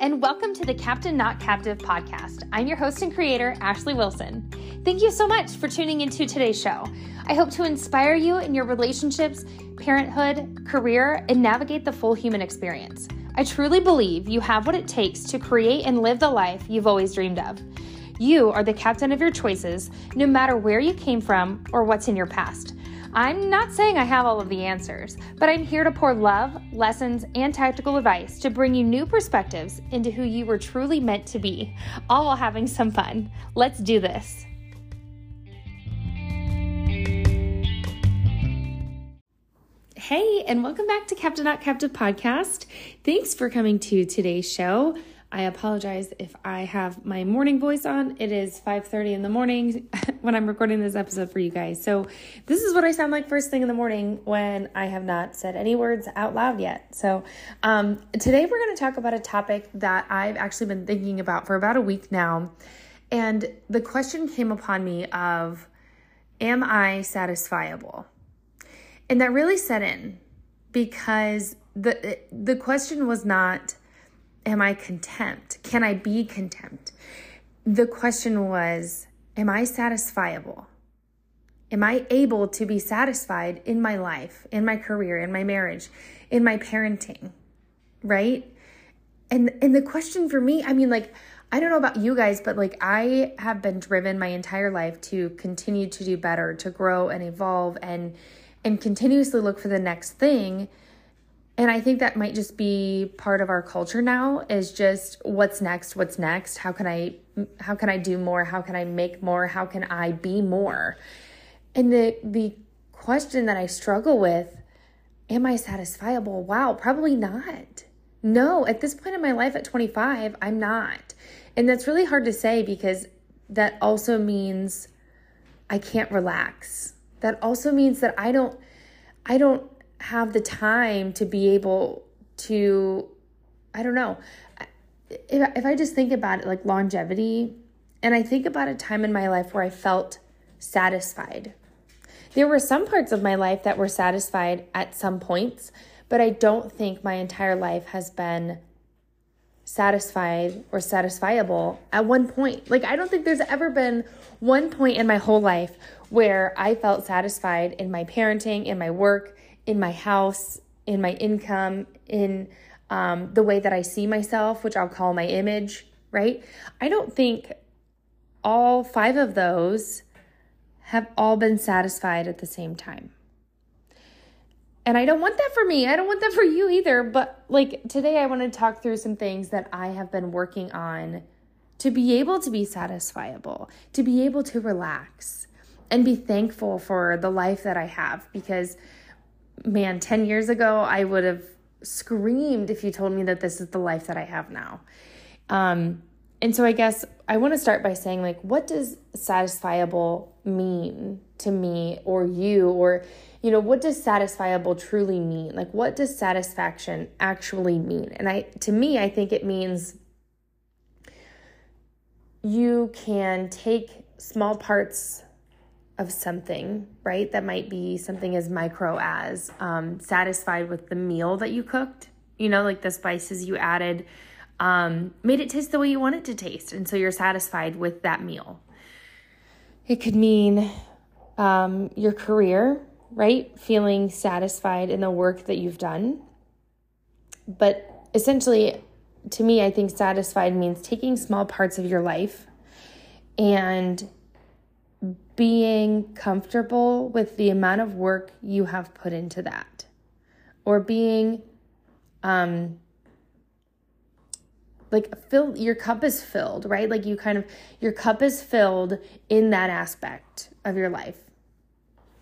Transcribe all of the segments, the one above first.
and welcome to the Captain Not Captive podcast. I'm your host and creator, Ashley Wilson. Thank you so much for tuning into today's show. I hope to inspire you in your relationships, parenthood, career, and navigate the full human experience. I truly believe you have what it takes to create and live the life you've always dreamed of. You are the captain of your choices, no matter where you came from or what's in your past. I'm not saying I have all of the answers, but I'm here to pour love, lessons, and tactical advice to bring you new perspectives into who you were truly meant to be, all while having some fun. Let's do this. Hey, and welcome back to Captain Not Captive podcast. Thanks for coming to today's show. I apologize if I have my morning voice on. It is 5:30 in the morning when I'm recording this episode for you guys. So, this is what I sound like first thing in the morning when I have not said any words out loud yet. So, um, today we're going to talk about a topic that I've actually been thinking about for about a week now. And the question came upon me of am I satisfiable? And that really set in because the the question was not am I contempt? Can I be contempt? The question was, am I satisfiable? Am I able to be satisfied in my life, in my career, in my marriage, in my parenting? Right? And and the question for me, I mean like I don't know about you guys, but like I have been driven my entire life to continue to do better, to grow and evolve and and continuously look for the next thing and I think that might just be part of our culture now is just what's next, what's next? How can I how can I do more? How can I make more? How can I be more? And the the question that I struggle with, am I satisfiable? Wow, probably not. No, at this point in my life at 25, I'm not. And that's really hard to say because that also means I can't relax. That also means that I don't I don't have the time to be able to i don't know. If, if i just think about it like longevity and i think about a time in my life where i felt satisfied. There were some parts of my life that were satisfied at some points but i don't think my entire life has been satisfied or satisfiable at one point. Like i don't think there's ever been one point in my whole life where i felt satisfied in my parenting in my work in my house, in my income, in um, the way that I see myself, which I'll call my image, right? I don't think all five of those have all been satisfied at the same time. And I don't want that for me. I don't want that for you either. But like today, I want to talk through some things that I have been working on to be able to be satisfiable, to be able to relax and be thankful for the life that I have because man, 10 years ago, I would have screamed if you told me that this is the life that I have now. Um, and so I guess I want to start by saying, like, what does satisfiable mean to me or you? Or, you know, what does satisfiable truly mean? Like, what does satisfaction actually mean? And I, to me, I think it means you can take small parts of something, right? That might be something as micro as um, satisfied with the meal that you cooked, you know, like the spices you added um, made it taste the way you want it to taste. And so you're satisfied with that meal. It could mean um, your career, right? Feeling satisfied in the work that you've done. But essentially, to me, I think satisfied means taking small parts of your life and being comfortable with the amount of work you have put into that. Or being um like fill your cup is filled right? Like you kind of your cup is filled in that aspect of your life.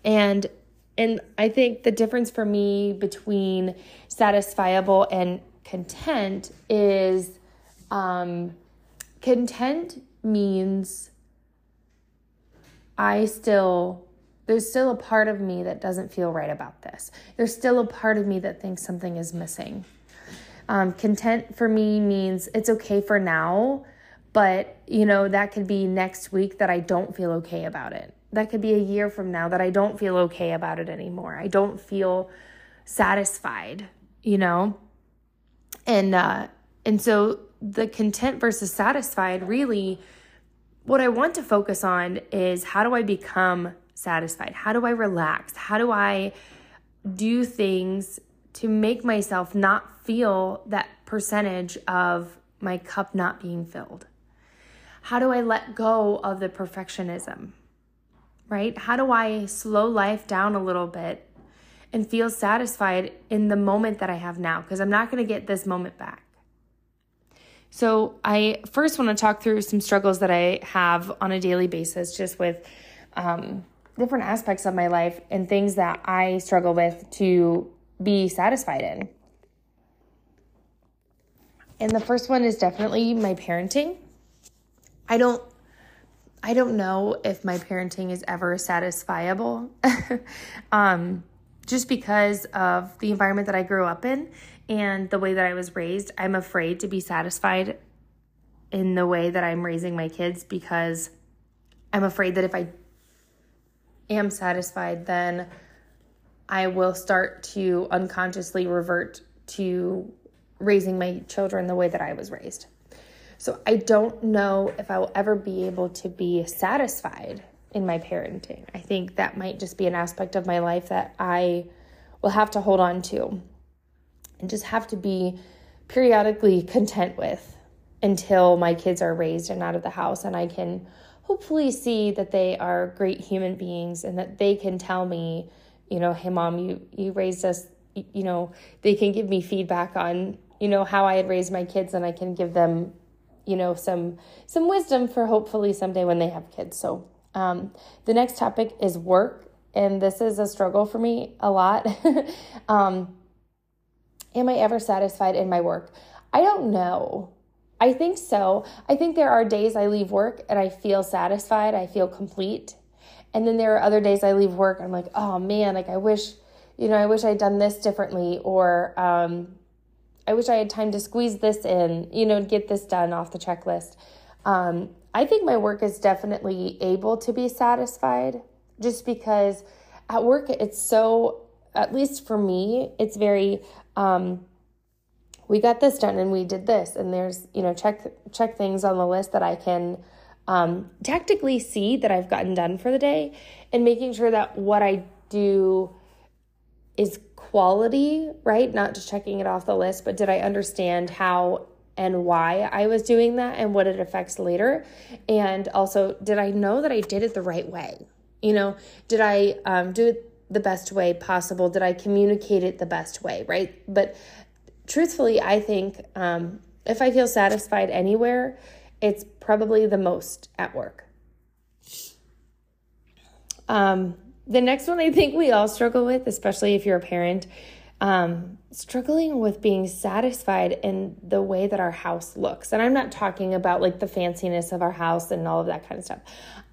And and i think the difference for me between satisfiable and content is um content means I still, there's still a part of me that doesn't feel right about this. There's still a part of me that thinks something is missing. Um, content for me means it's okay for now, but you know, that could be next week that I don't feel okay about it. That could be a year from now that I don't feel okay about it anymore. I don't feel satisfied, you know? And uh and so the content versus satisfied, really, what I want to focus on is how do I become satisfied? How do I relax? How do I do things to make myself not feel that percentage of my cup not being filled? How do I let go of the perfectionism? Right? How do I slow life down a little bit and feel satisfied in the moment that I have now? Because I'm not going to get this moment back. So, I first want to talk through some struggles that I have on a daily basis, just with um, different aspects of my life and things that I struggle with to be satisfied in. And the first one is definitely my parenting. I don't I don't know if my parenting is ever satisfiable. um, just because of the environment that I grew up in and the way that I was raised, I'm afraid to be satisfied in the way that I'm raising my kids because I'm afraid that if I am satisfied, then I will start to unconsciously revert to raising my children the way that I was raised. So I don't know if I will ever be able to be satisfied in my parenting. I think that might just be an aspect of my life that I will have to hold on to and just have to be periodically content with until my kids are raised and out of the house and I can hopefully see that they are great human beings and that they can tell me, you know, hey mom, you you raised us, you know, they can give me feedback on, you know, how I had raised my kids and I can give them you know some some wisdom for hopefully someday when they have kids. So um, the next topic is work and this is a struggle for me a lot. Um, am i ever satisfied in my work? I don't know. I think so. I think there are days i leave work and i feel satisfied i feel complete. And then there are other days i leave work i'm like oh man like i wish you know i wish i'd done this differently or um, I wish I had time to squeeze this in, you know, get this done off the checklist. Um, I think my work is definitely able to be satisfied just because at work it's so, at least for me, it's very, um, we got this done and we did this and there's you know check check things on the list that i can um, tactically see that i've gotten done for the day and making sure that what i do is quality, right? Not just checking it off the list, but did I understand how and why I was doing that and what it affects later? And also, did I know that I did it the right way? You know, did I um, do it the best way possible? Did I communicate it the best way, right? But truthfully, I think um, if I feel satisfied anywhere, it's probably the most at work. Um, the next one I think we all struggle with, especially if you're a parent, um, struggling with being satisfied in the way that our house looks. And I'm not talking about like the fanciness of our house and all of that kind of stuff.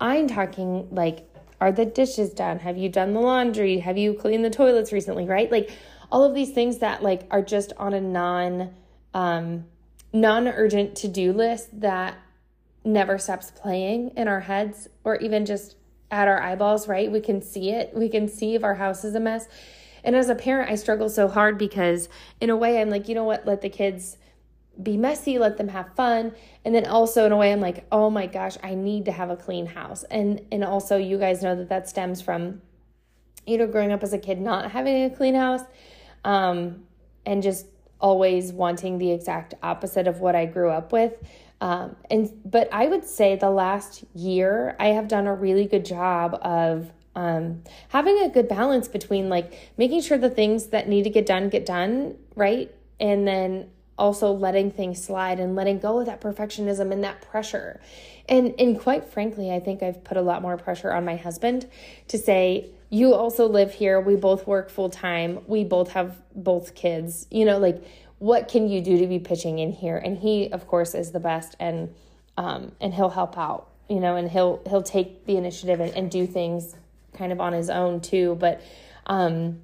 I'm talking like, are the dishes done? Have you done the laundry? Have you cleaned the toilets recently? Right? Like all of these things that like are just on a non um, non urgent to do list that never stops playing in our heads or even just at our eyeballs, right? We can see it. We can see if our house is a mess. And as a parent, I struggle so hard because, in a way, I'm like, you know what? Let the kids be messy, let them have fun. And then also, in a way, I'm like, oh my gosh, I need to have a clean house. And and also, you guys know that that stems from, you know, growing up as a kid not having a clean house, um, and just always wanting the exact opposite of what I grew up with. Um, and but I would say the last year I have done a really good job of um, having a good balance between like making sure the things that need to get done get done right, and then also letting things slide and letting go of that perfectionism and that pressure. And and quite frankly, I think I've put a lot more pressure on my husband to say you also live here. We both work full time. We both have both kids. You know, like what can you do to be pitching in here? And he, of course, is the best, and um, and he'll help out, you know, and he'll he'll take the initiative and, and do things kind of on his own too. But um,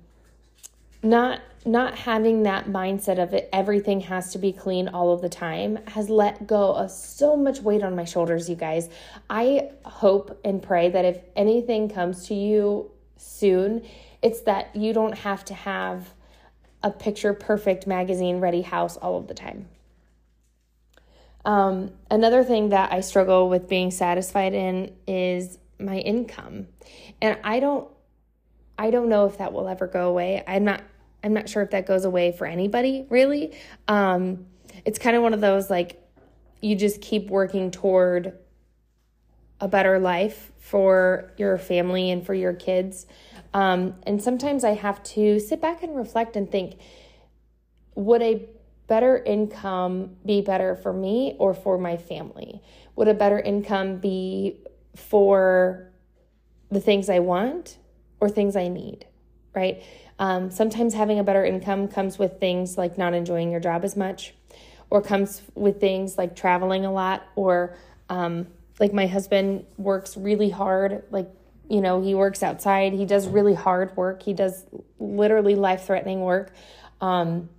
not not having that mindset of it, everything has to be clean all of the time has let go of so much weight on my shoulders, you guys. I hope and pray that if anything comes to you soon, it's that you don't have to have a picture perfect magazine ready house all of the time. Um, another thing that I struggle with being satisfied in is my income. And I don't I don't know if that will ever go away. I'm not I'm not sure if that goes away for anybody, really. Um, it's kind of one of those like you just keep working toward a better life for your family and for your kids. Um, and sometimes I have to sit back and reflect and think would a better income be better for me or for my family? Would a better income be for the things I want or things I need? Right? Um, sometimes having a better income comes with things like not enjoying your job as much, or comes with things like traveling a lot, or um, like my husband works really hard. Like, you know, he works outside, he does really hard work, he does literally life threatening work. Um,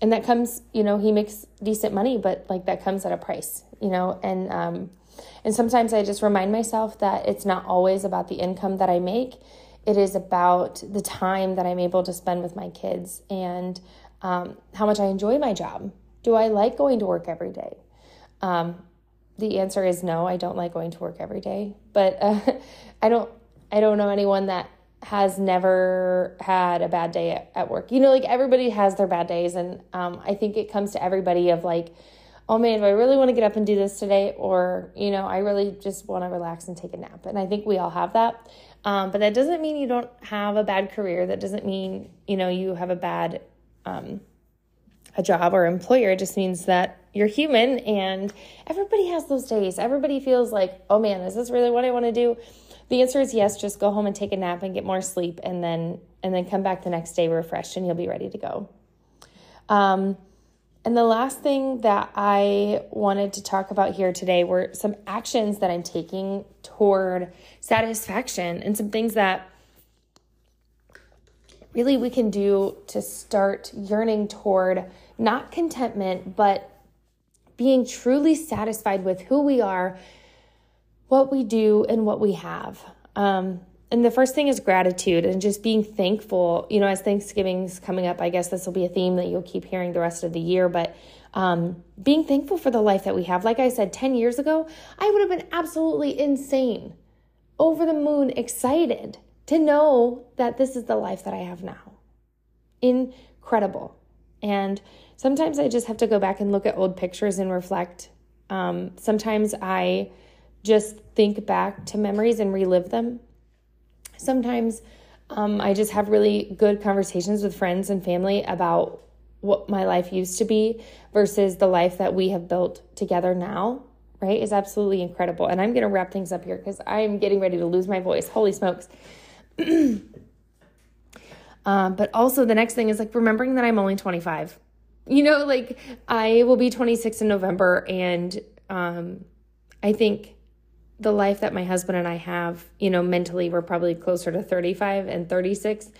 and that comes, you know, he makes decent money, but like that comes at a price, you know, and, um, and sometimes I just remind myself that it's not always about the income that I make it is about the time that I'm able to spend with my kids and um, how much I enjoy my job. Do I like going to work every day? Um, the answer is no. I don't like going to work every day, but uh, I don't. I don't know anyone that has never had a bad day at, at work. You know, like everybody has their bad days, and um, I think it comes to everybody of like, oh man, do I really want to get up and do this today? Or, you know, I really just want to relax and take a nap. And I think we all have that. Um, but that doesn't mean you don't have a bad career. That doesn't mean, you know, you have a bad um, a job or employer. It just means that you're human and everybody has those days. Everybody feels like, oh man, is this really what I want to do? The answer is yes, just go home and take a nap and get more sleep and then and then come back the next day refreshed and you'll be ready to go. Um, and the last thing that I wanted to talk about here today were some actions that I'm taking toward satisfaction and some things that really we can do to start yearning toward not contentment, but being truly satisfied with who we are, what we do, and what we have. Um, and the first thing is gratitude and just being thankful. You know, as Thanksgiving's coming up, I guess this will be a theme that you'll keep hearing the rest of the year, but um, being thankful for the life that we have. Like I said, 10 years ago, I would have been absolutely insane, over the moon, excited to know that this is the life that I have now. Incredible. And sometimes I just have to go back and look at old pictures and reflect. Um, sometimes I just think back to memories and relive them Sometimes um, I just have really good conversations with friends and family about what my life used to be versus the life that we have built together now, right? Is absolutely incredible. And I'm going to wrap things up here because I'm getting ready to lose my voice. Holy smokes. um, but also, the next thing is like remembering that I'm only 25. You know, like I will be 26 in November, and um, I think the life that my husband and I have, you know, mentally, we're probably closer to 35 and 36.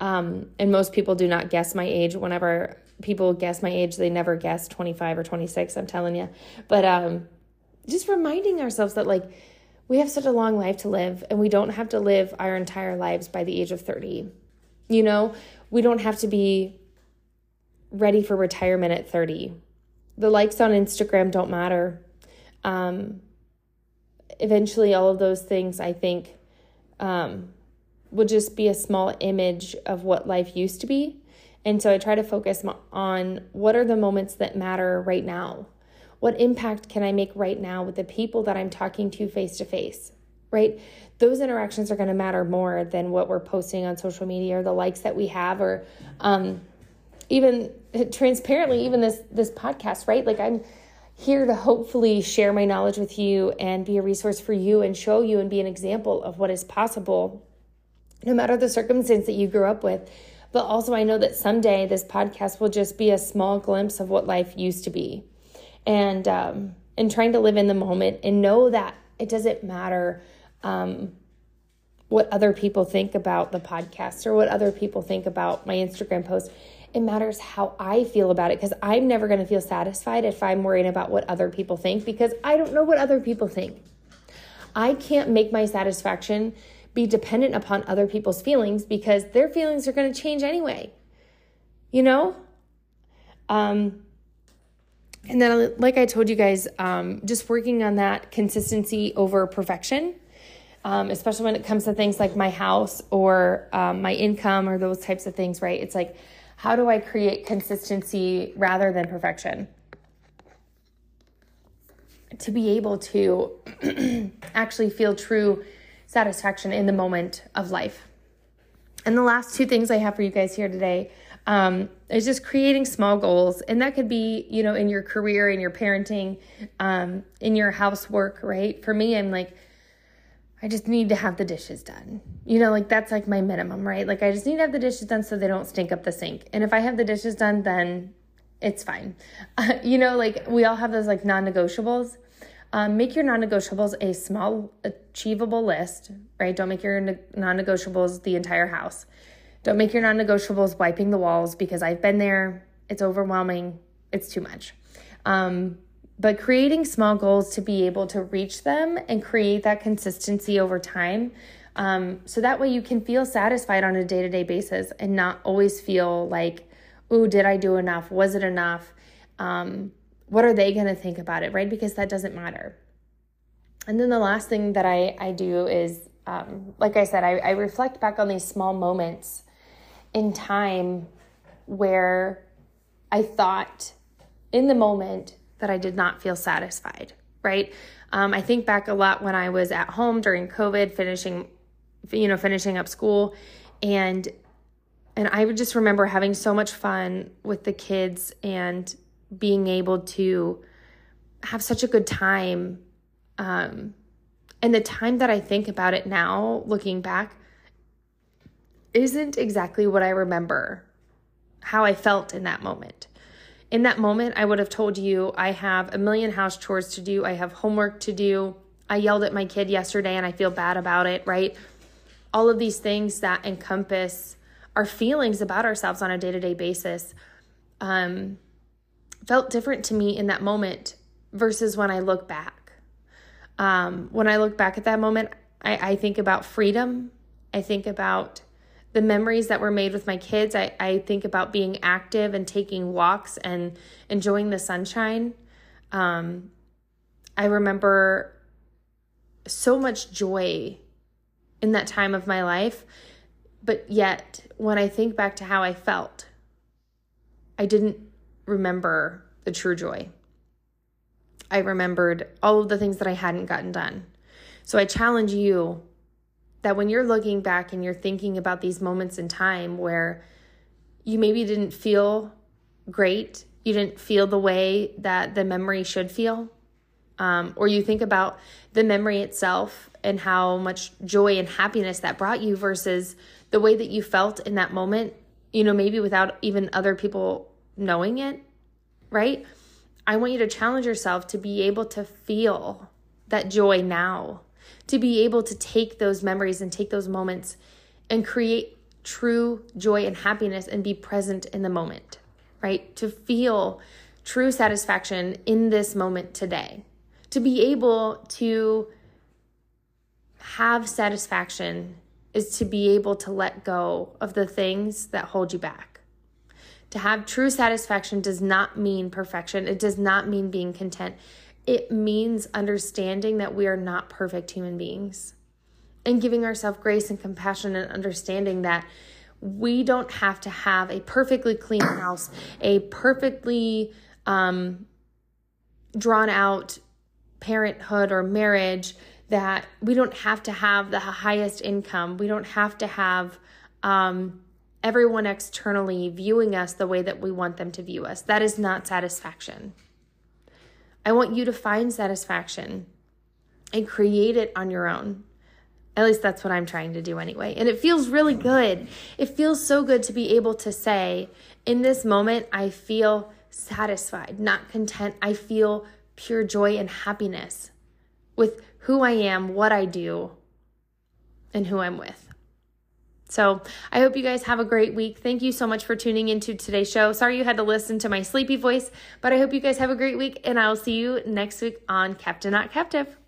Um, and most people do not guess my age. Whenever people guess my age, they never guess 25 or 26, I'm telling you. But um, just reminding ourselves that, like, we have such a long life to live, and we don't have to live our entire lives by the age of 30. You know, we don't have to be ready for retirement at 30. The likes on Instagram don't matter. Um, eventually all of those things i think um, would just be a small image of what life used to be. And so i try to focus on what are the moments that matter right now? What impact can i make right now with the people that i'm talking to face to face right? Those interactions are going to matter more than what we're posting on social media or the likes that we have or um, even transparently even this this podcast right? Like i'm here to hopefully share my knowledge with you and be a resource for you and show you and be an example of what is possible, no matter the circumstance that you grew up with. But also, I know that someday this podcast will just be a small glimpse of what life used to be, and um, and trying to live in the moment and know that it doesn't matter um, what other people think about the podcast or what other people think about my Instagram post it matters how I feel about it because I'm never going to feel satisfied if I'm worrying about what other people think because I don't know what other people think. I can't make my satisfaction be dependent upon other people's feelings because their feelings are going to change anyway. You know? Um, And then, like I told you guys, um, just working on that consistency over perfection, um, especially when it comes to things like my house or um, my income or those types of things, right? It's like, how do I create consistency rather than perfection? To be able to actually feel true satisfaction in the moment of life. And the last two things I have for you guys here today um, is just creating small goals. And that could be, you know, in your career, in your parenting, um, in your housework, right? For me, I'm like, I just need to have the dishes done. You know, like that's like my minimum, right? Like I just need to have the dishes done so they don't stink up the sink. And if I have the dishes done, then it's fine. Uh, you know, like we all have those like non negotiables. Um, make your non negotiables a small, achievable list, right? Don't make your non negotiables the entire house. Don't make your non negotiables wiping the walls because I've been there. It's overwhelming, it's too much. Um, but creating small goals to be able to reach them and create that consistency over time. Um, so that way you can feel satisfied on a day to day basis and not always feel like, oh, did I do enough? Was it enough? Um, what are they going to think about it, right? Because that doesn't matter. And then the last thing that I, I do is, um, like I said, I, I reflect back on these small moments in time where I thought in the moment that I did not feel satisfied, right? Um, I think back a lot when I was at home during COVID, finishing, you know, finishing up school, and and I would just remember having so much fun with the kids and being able to have such a good time. Um, and the time that I think about it now, looking back, isn't exactly what I remember how I felt in that moment. In that moment, I would have told you I have a million house chores to do, I have homework to do. I yelled at my kid yesterday and I feel bad about it, right? All of these things that encompass our feelings about ourselves on a day to day basis. Um, felt different to me in that moment versus when I look back. Um, when I look back at that moment, I, I think about freedom. I think about the memories that were made with my kids. I, I think about being active and taking walks and enjoying the sunshine. Um, I remember so much joy in that time of my life. But yet, when I think back to how I felt, I didn't remember the true joy. I remembered all of the things that I hadn't gotten done. So I challenge you that when you're looking back and you're thinking about these moments in time where you maybe didn't feel great, you didn't feel the way that the memory should feel, um, or you think about the memory itself and how much joy and happiness that brought you versus the way that you felt in that moment, you know, maybe without even other people knowing it, right? I want you to challenge yourself to be able to feel that joy now, to be able to take those memories and take those moments and create true joy and happiness and be present in the moment, right? To feel true satisfaction in this moment today, to be able to have satisfaction is to be able to let go of the things that hold you back. To have true satisfaction does not mean perfection. It does not mean being content. It means understanding that we are not perfect human beings and giving ourselves grace and compassion and understanding that we don't have to have a perfectly clean house, a perfectly um, drawn out parenthood or marriage, that we don't have to have the highest income. We don't have to have um, everyone externally viewing us the way that we want them to view us. That is not satisfaction. I want you to find satisfaction and create it on your own. At least that's what I'm trying to do anyway. And it feels really good. It feels so good to be able to say, in this moment, I feel satisfied, not content. I feel pure joy and happiness with who I am, what I do, and who I'm with. So I hope you guys have a great week. Thank you so much for tuning into today's show. Sorry you had to listen to my sleepy voice, but I hope you guys have a great week, and I'll see you next week on Captain Not Captive.